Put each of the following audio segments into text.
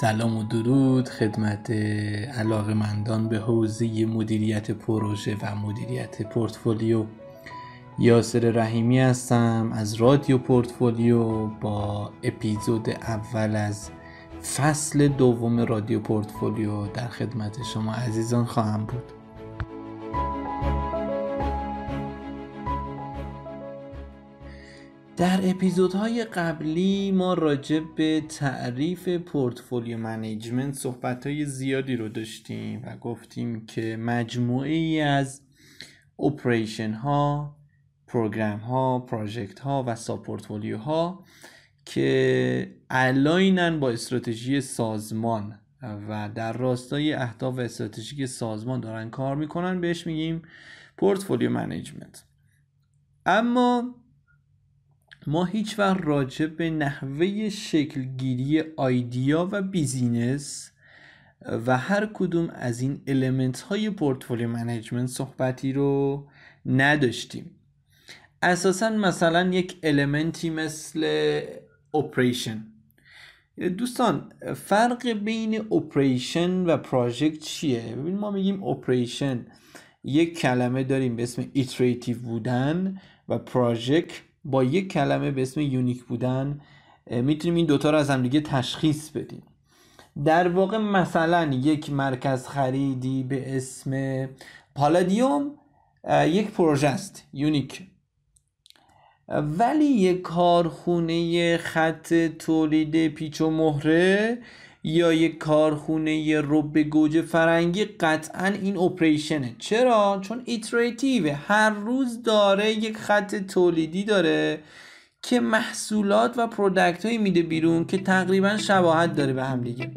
سلام و درود خدمت علاقمندان به حوزه مدیریت پروژه و مدیریت پورتفولیو. یاسر رحیمی هستم از رادیو پورتفولیو با اپیزود اول از فصل دوم رادیو پورتفولیو. در خدمت شما عزیزان خواهم بود. در اپیزودهای قبلی ما راجع به تعریف portfolio management صحبت های زیادی رو داشتیم و گفتیم که مجموعه ای از operation ها program ها project ها و subportfolio ها که align ن با استراتژی سازمان و در راستای اهداف استراتژیک سازمان دارن کار می‌کنن بهش میگیم portfolio management. اما ما هیچ وقت راجع به نحوه شکلگیری idea و business و هر کدوم از این element های portfolio management صحبتی رو نداشتیم. اساسا مثلا یک element ی مثل operation. دوستان فرق بین operation و project چیه؟ ببین ما میگیم operation. یک کلمه داریم به اسم iterative بودن و project با یک کلمه به اسم unique بودن می‌تونیم این دوتا رو از همدیگه تشخیص بدیم. در واقع مثلا یک مرکز خریدی به اسم پالادیوم یک پروژه است unique. ولی یک کارخونه خط تولید پیچ و مهره یا یک کارخونه رب گوجه فرنگی قطعا این operation ه. چرا؟ چون iterative هر روز داره یک خط تولیدی داره که محصولات و پرودکت هایی میده بیرون که تقریبا شباهت داره به هم دیگه.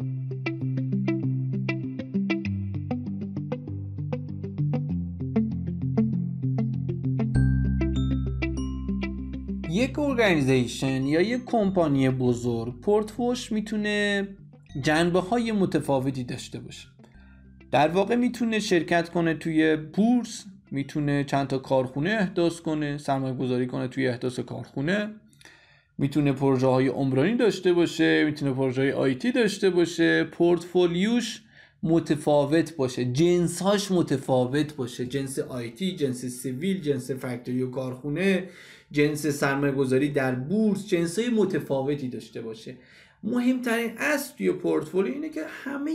یک ارگانیزیشن یا یک کمپانی بزرگ پورتفوش می‌تونه جنبه های متفاوتی داشته باشه. در واقع می‌تونه شرکت کنه توی بورس می‌تونه چند تا کارخونه احداث کنه سرمایه گذاری کنه توی احداث کارخونه. می‌تونه پروژه های عمرانی داشته باشه می‌تونه پروژه های آیتی داشته باشه پورتفولیوش متفاوت باشه جنس هاش متفاوت باشه. جنس آیتی جنس سیویل جنس فکتوری و کارخونه جنس سرمایه گذاری در بورس جنس های متفاوتی داشته باشه. مهمترین اصل توی پورتفولیو اینه که همه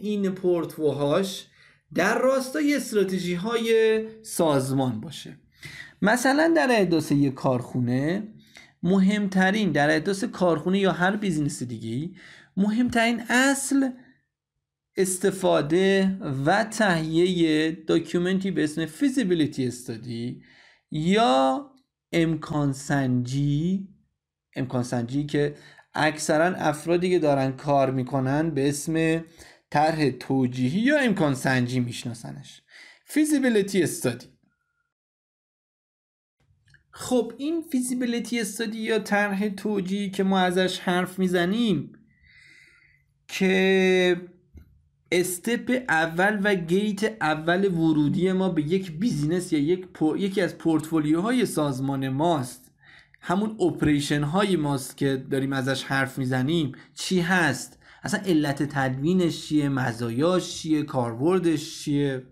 این پورتفوهاش در راستای استراتژی های سازمان باشه. مثلا در احداث یک کارخونه مهمترین در احداث کارخونه یا هر business دیگه مهمترین اصل استفاده و تهیه document ی به اسم feasibility study یا امکان سنجی امکان سنجی که اکثرا افرادی که دارن کار می‌کنن به اسم طرح توجیهی یا امکان سنجی میشناسنش. feasibility study خب این feasibility study یا طرح توجیهی که ما ازش حرف می‌زنیم که step اول و gate اول ورودی ما به یک business یا یک یکی از پورتفولیوهای سازمان ماست. همون اپریشن های ماست که داریم ازش حرف می‌زنیم چی هست؟ اصلا علت تدوینش چیه؟ مزایاش چیه؟ کاربردش چیه؟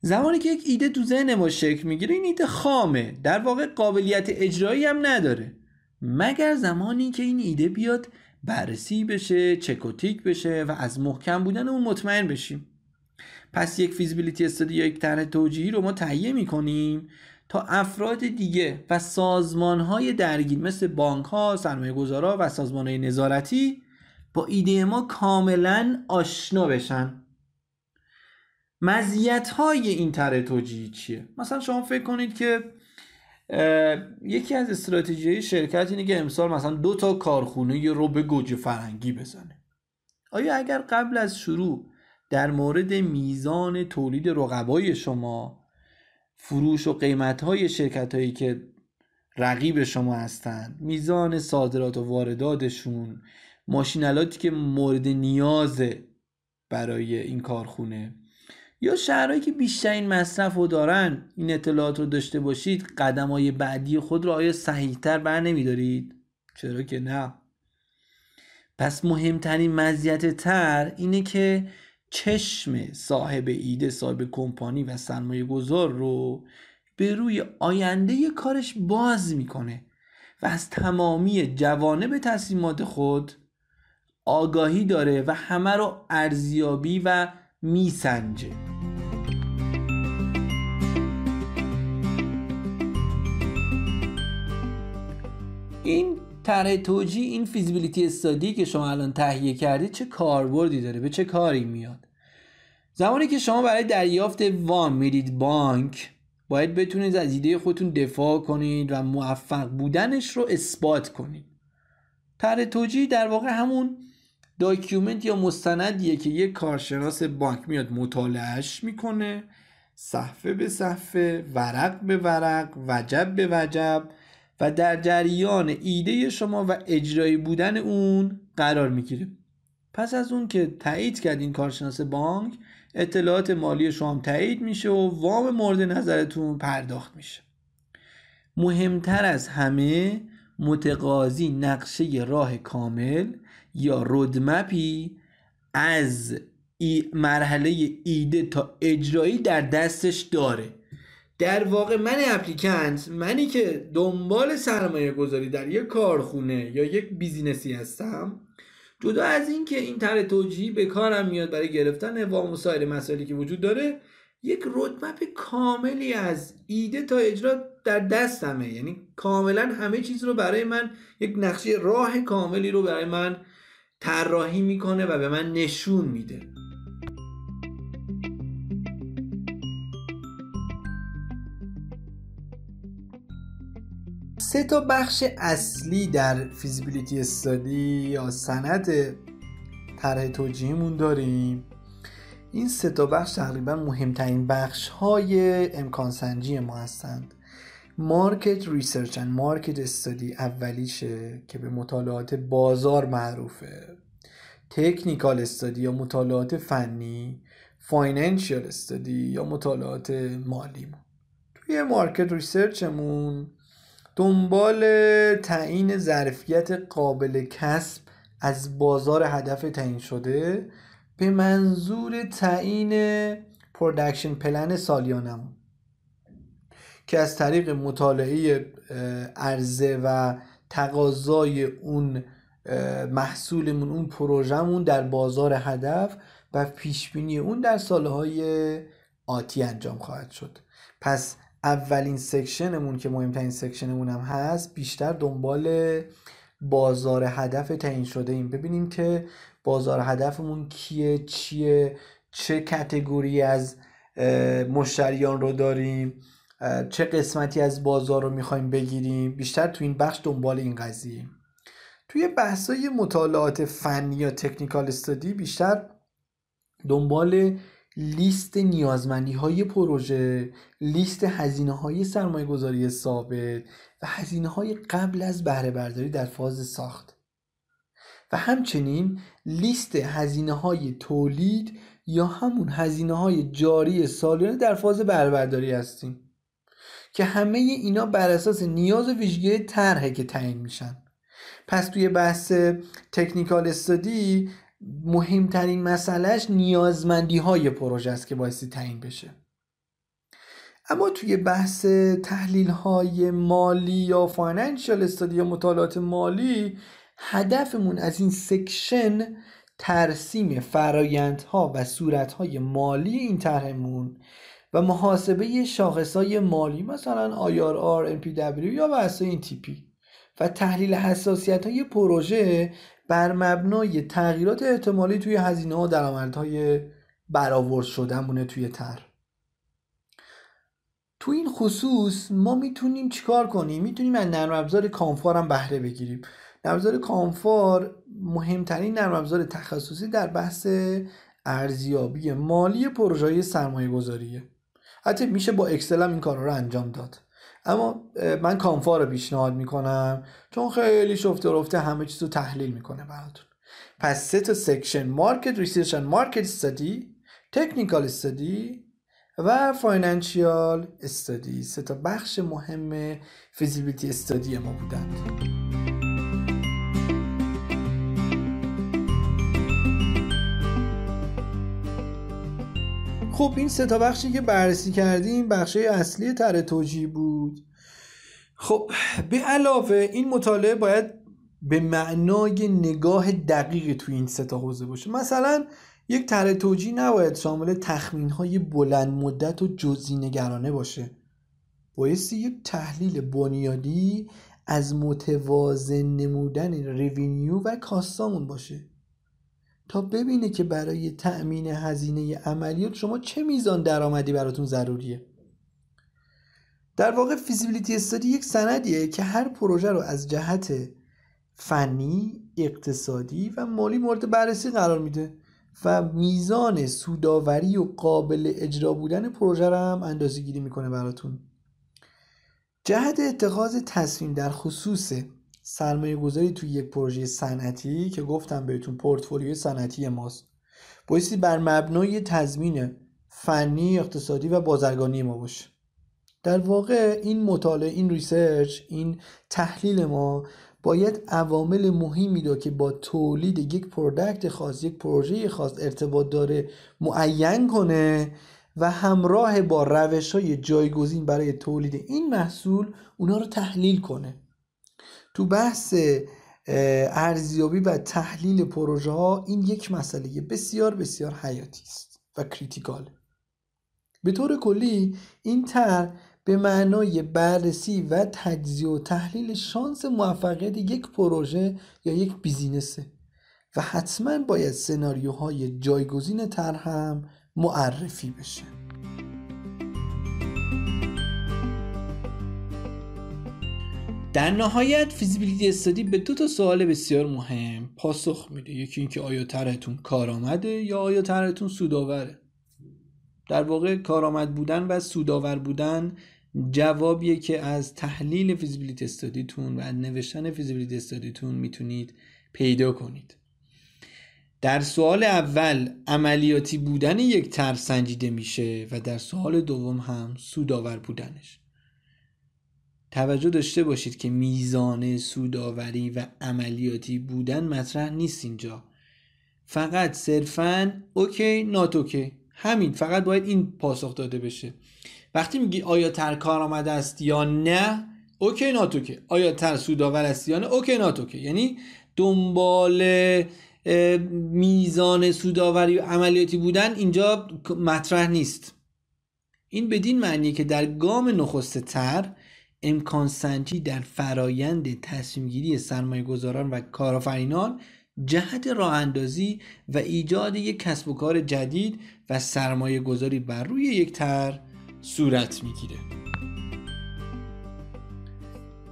زمانی که یک ایده تو ذهن ما شکل می‌گیره این ایده خامه. در واقع قابلیت اجرایی هم نداره. مگر زمانی که این ایده بیاد بررسی بشه چکوتیک بشه و از محکم بودن اون مطمئن بشیم؟ پس یک فیزیبیلیتی استادی یا یک طرح توجیهی رو ما تهیه می‌کنیم تا افراد دیگه و سازمان های درگیر مثل بانک ها، سرمایه گذارا و سازمان های نظارتی با ایده ما کاملا آشنا بشن مزیت های این طرح توجیهی چیه؟ مثلا شما فکر کنید که یکی از استراتژی شرکت اینه که امسال مثلا دو تا کارخونه رو به گوجه فرنگی بزنه آیا اگر قبل از شروع در مورد میزان تولید رقبای شما فروش و قیمت های شرکت هایی که رقیب شما هستند میزان صادرات و وارداتشون ماشینالاتی که مورد نیازه برای این کارخونه یا شهرهایی که بیشترین مصرف رو دارن این اطلاعات رو داشته باشید قدم های بعدی خود رو آیا صحیحتر بر نمیدارید؟ چرا که نه پس مهمترین مزیت تر اینه که چشم صاحب ایده صاحب کمپانی و سرمایه گذار رو به روی آینده کارش باز می‌کنه و از تمامی جوانب تصمیمات خود آگاهی داره و همه رو ارزیابی و میسنجه. این طرح توجیه این فیزیبیلیتی استادی که شما الان تهیه کردید چه کاربردی داره؟ به چه کاری میاد؟ زمانی که شما برای دریافت وام میرید بانک باید بتونید از ایده خودتون دفاع کنید و موفق بودنش رو اثبات کنید. طرح توجیه در واقع همون document یا مستندیه که یک کارشناس بانک میاد مطالعهش می‌کنه صفحه به صفحه ورق به ورق وجب به وجب و در جریان ایده شما و اجرایی بودن اون قرار می‌گیره. پس از اون که تایید کرد این کارشناس بانک اطلاعات مالی شما تایید میشه و وام مورد نظرتون پرداخت میشه. مهمتر از همه متقاضی نقشه راه کامل یا رودمپی از مرحله ایده تا اجرایی در دستش داره. در واقع من اپلیکنت منی که دنبال سرمایه گذاری در یک کارخونه یا یک بیزینسی هستم جدا از این که این طرح توجیهی به کارم میاد برای گرفتن وام و سایر مسائلی که وجود داره یک رودمپ کاملی از ایده تا اجرا در دستمه یعنی کاملا همه چیز رو برای من یک نقشه راه کاملی رو برای من طراحی می‌کنه و به من نشون میده. سه تا بخش اصلی در feasibility study یا سند طرح توجیهمون داریم. این سه تا بخش تقریبا مهمترین بخش های امکان سنجی ما هستند. market research و market study اولیشه که به مطالعات بازار معروفه. technical study یا مطالعات فنی financial study یا مطالعات مالی توی market research مون دنبال تعیین ظرفیت قابل کسب از بازار هدف تعیین شده به منظور تعیین production plan سالیانمون که از طریق مطالعه عرضه و تقاضای اون محصولمون اون پروژهمون در بازار هدف و پیشبینی اون در سالهای آتی انجام خواهد شد. پس اولین section مون که مهمترین section مون هم هست بیشتر دنبال بازار هدف تعیین شده ایم. ببینیم که بازار هدفمون کیه چیه چه category از مشتریان رو داریم چه قسمتی از بازار رو می‌خوایم بگیریم. بیشتر تو این بخش دنبال این قضیه توی بحثای مطالعات فنی یا تکنیکال استادی بیشتر دنبال لیست نیازمندی های پروژه لیست هزینه های سرمایه گذاری ثابت و هزینه های قبل از بهره برداری در فاز ساخت. و همچنین لیست هزینه های تولید یا همون هزینه های جاری سالیانه در فاز بهره برداری هستیم که همه اینا بر اساس نیاز ویژگی طرحه که تعیین میشن. پس توی بحث technical study مهمترین مسئلهش نیازمندی های پروژه است که بایستی تعیین بشه. اما توی بحث تحلیل های مالی یا financial study یا مطالعات مالی هدفمون از این section ترسیم فرایندها و صورتهای مالی این طرحمون و محاسبه شاخصهای مالی مثلا IRR, NPW یا بحث این تیپی و تحلیل حساسیت های پروژه بر مبنای تغییرات احتمالی توی هزینه و درآمدهای برآورد شدهمونه توی تر تو این خصوص ما می‌تونیم چیکار کنیم؟ می‌تونیم از نرم افزار کانفار هم بهره بگیریم. نرم افزار کانفار مهمترین نرم افزار تخصصی در بحث ارزیابی مالی پروژه سرمایه گذاریه حتی میشه با اکسل هم این کارا رو انجام داد. اما من COMFAR رو پیشنهاد می‌کنم چون خیلی شسته رفته همه چیز رو تحلیل می‌کنه براتون. پس سه تا section market research market study technical study و financial study. سه تا بخش مهم feasibility study ما بودند. خب این سه تا بخشی که بررسی کردیم بخش اصلی تر توجیه بود. خب به علاوه این مطالعه باید به معنای نگاه دقیق توی این سه تا حوزه باشه. مثلا یک طرح توجیه نباید شامل تخمین های بلند مدت و جزئی نگرانه باشه. بایستی یک تحلیل بنیادی از متوازن نمودن revenue و cost امون باشه. تا ببینه که برای تأمین هزینه عملیات شما چه میزان درآمدی براتون ضروریه. در واقع فیزیبیلیتی استادی یک سندیه که هر پروژه رو از جهت فنی، اقتصادی و مالی مورد بررسی قرار میده و میزان سوداوری و قابل اجرا بودن پروژه رو هم اندازه گیری می‌کنه براتون. جهت اتخاذ تصمیم در خصوص سرمایه گذاری توی یک پروژه صنعتی که گفتم بهتون پورتفولیوی صنعتی ماست. بایستی بر مبنای تضمین فنی اقتصادی و بازرگانی ما باشه. در واقع این مطالعه این research این تحلیل ما باید عوامل مهمی رو که با تولید یک product خاص یک پروژه خاص ارتباط داره معین کنه و همراه با روش های جایگزین برای تولید این محصول اونا رو تحلیل کنه. تو بحث ارزیابی و تحلیل پروژه ها این یک مسئله بسیار بسیار حیاتی است و کریتیکال. به طور کلی این تر به معنای بررسی و تجزیه و تحلیل شانس موفقیت یک پروژه یا یک بیزینسه. و حتما باید سناریوهای جایگزین تر هم معرفی بشه. در نهایت feasibility study به دو تا سوال بسیار مهم پاسخ میده. یکی اینکه آیا طرحتون کارآمده یا آیا طرحتون سودآوره؟ در واقع کارآمد بودن و سودآور بودن جوابیه که از تحلیل feasibility study تون و نوشتن feasibility study تون می‌تونید پیدا کنید. در سوال اول عملیاتی بودن یک طرح سنجیده میشه و در سوال دوم هم سودآور بودنش. توجه داشته باشید که میزان سوداوری و عملیاتی بودن مطرح نیست اینجا. فقط صرفا OK not OK همین فقط باید این پاسخ داده بشه. وقتی میگی آیا طرح کارآمد است یا نه OK not OK آیا طرح سودآور است یا نه OK not OK یعنی دنبال میزان سوداوری و عملیاتی بودن اینجا مطرح نیست. این بدین معنی که در گام نخست تر امکان سنجی در فرایند تصمیم گیری سرمایه گذاران و کارآفرینان جهت راه اندازی و ایجاد یک کسب و کار جدید و سرمایه گذاری بر روی یک تر صورت می‌گیره.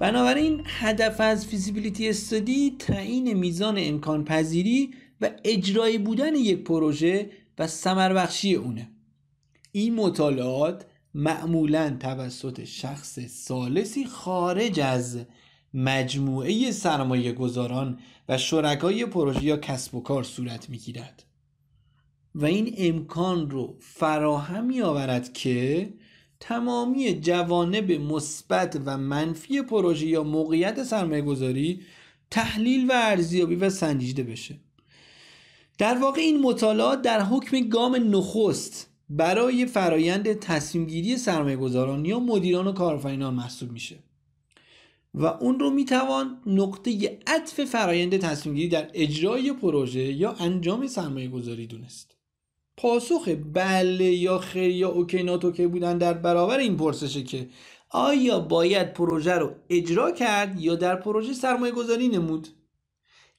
بنابراین هدف از فیزیبیلیتی استادی تعیین میزان امکان پذیری و اجرایی بودن یک پروژه و سمر بخشی اونه. این مطالعات معمولا توسط شخص سالسی خارج از مجموعه سرمایه گذاران و شرکای پروژه یا کسب و کار صورت می‌گیرد. و این امکان رو فراهم می آورد که تمامی جوانب مثبت و منفی پروژه یا موقعیت سرمایه گذاری تحلیل و ارزیابی و سنجیده بشه. در واقع این مطالعات در حکم گام نخست برای فرایند تصمیم گیری سرمایه گذاران یا مدیران و کارآفرینان محسوب میشه. و اون رو می‌توان نقطه عطف فرایند تصمیم گیری در اجرای پروژه یا انجام سرمایه گذاری دونست. پاسخ بله یا خیر یا OK not OK بودن در برابر این پرسشه که آیا باید پروژه رو اجرا کرد یا در پروژه سرمایه گذاری نمود؟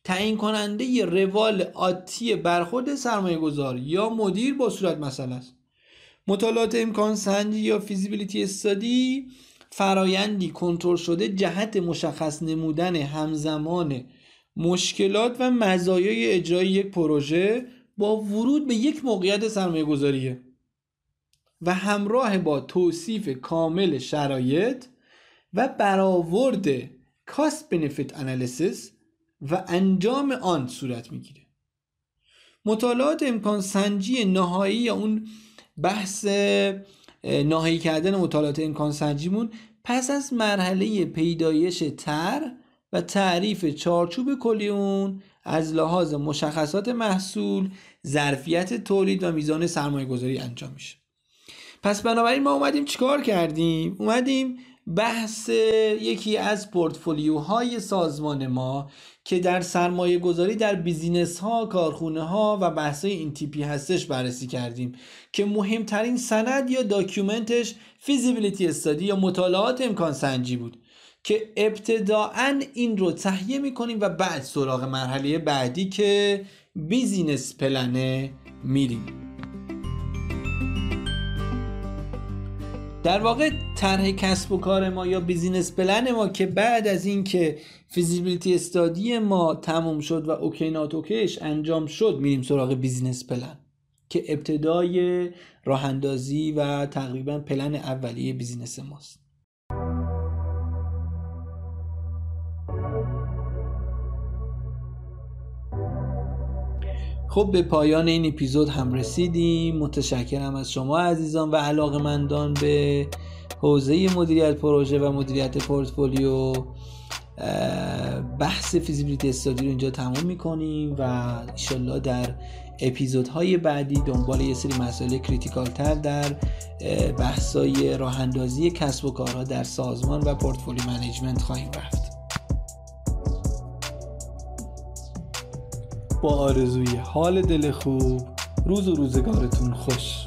تعیین کننده روال آتی برخورد سرمایه گذار یا مدیر با صورت مسئله است؟ مطالعات امکان سنجی یا فیزیبیلیتی استادی فرایندی کنترل شده جهت مشخص نمودن همزمان مشکلات و مزایای اجرای یک پروژه با ورود به یک موقعیت سرمایه گذاریه و همراه با توصیف کامل شرایط و برآورد کاست بنفیت انالیسیس و انجام آن صورت می‌گیره. مطالعات امکان سنجی نهایی یا اون بحث نهایی کردن مطالعات امکان سنجیمون پس از مرحله پیدایش تر و تعریف چارچوب کلی اون از لحاظ مشخصات محصول ظرفیت تولید و میزان سرمایه گذاری انجام میشه. پس بنابراین ما اومدیم چیکار کردیم؟ اومدیم بحث یکی از پورتفولیوهای سازمان ما که در سرمایه گذاری در business ها، کارخونه ها و بحث این تیپی هستش بررسی کردیم که مهمترین سند یا document ش feasibility study یا مطالعات امکان سنجی بود که ابتداعا این رو تهیه می‌کنیم و بعد سراغ مرحله بعدی که business plan ه میریم. در واقع طرح کسب و کار ما یا business plan ما که بعد از اینکه feasibility study ما تموم شد و OK not OK ش انجام شد میریم سراغ business plan که ابتدای راه اندازی و تقریبا پلن اولیه business ماست. خب به پایان این اپیزود هم رسیدیم. متشکرم از شما عزیزان و علاقمندان به حوزه مدیریت پروژه و مدیریت پورتفولیو. بحث feasibility study رو اینجا تموم می‌کنیم و انشالله در اپیزودهای بعدی دنبال یه سری مسائل critical تر در بحثای راه اندازی کسب و کارها در سازمان و portfolio management خواهیم رفت. با آرزوی حال دل خوب روز و روزگارتون خوش.